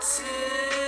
to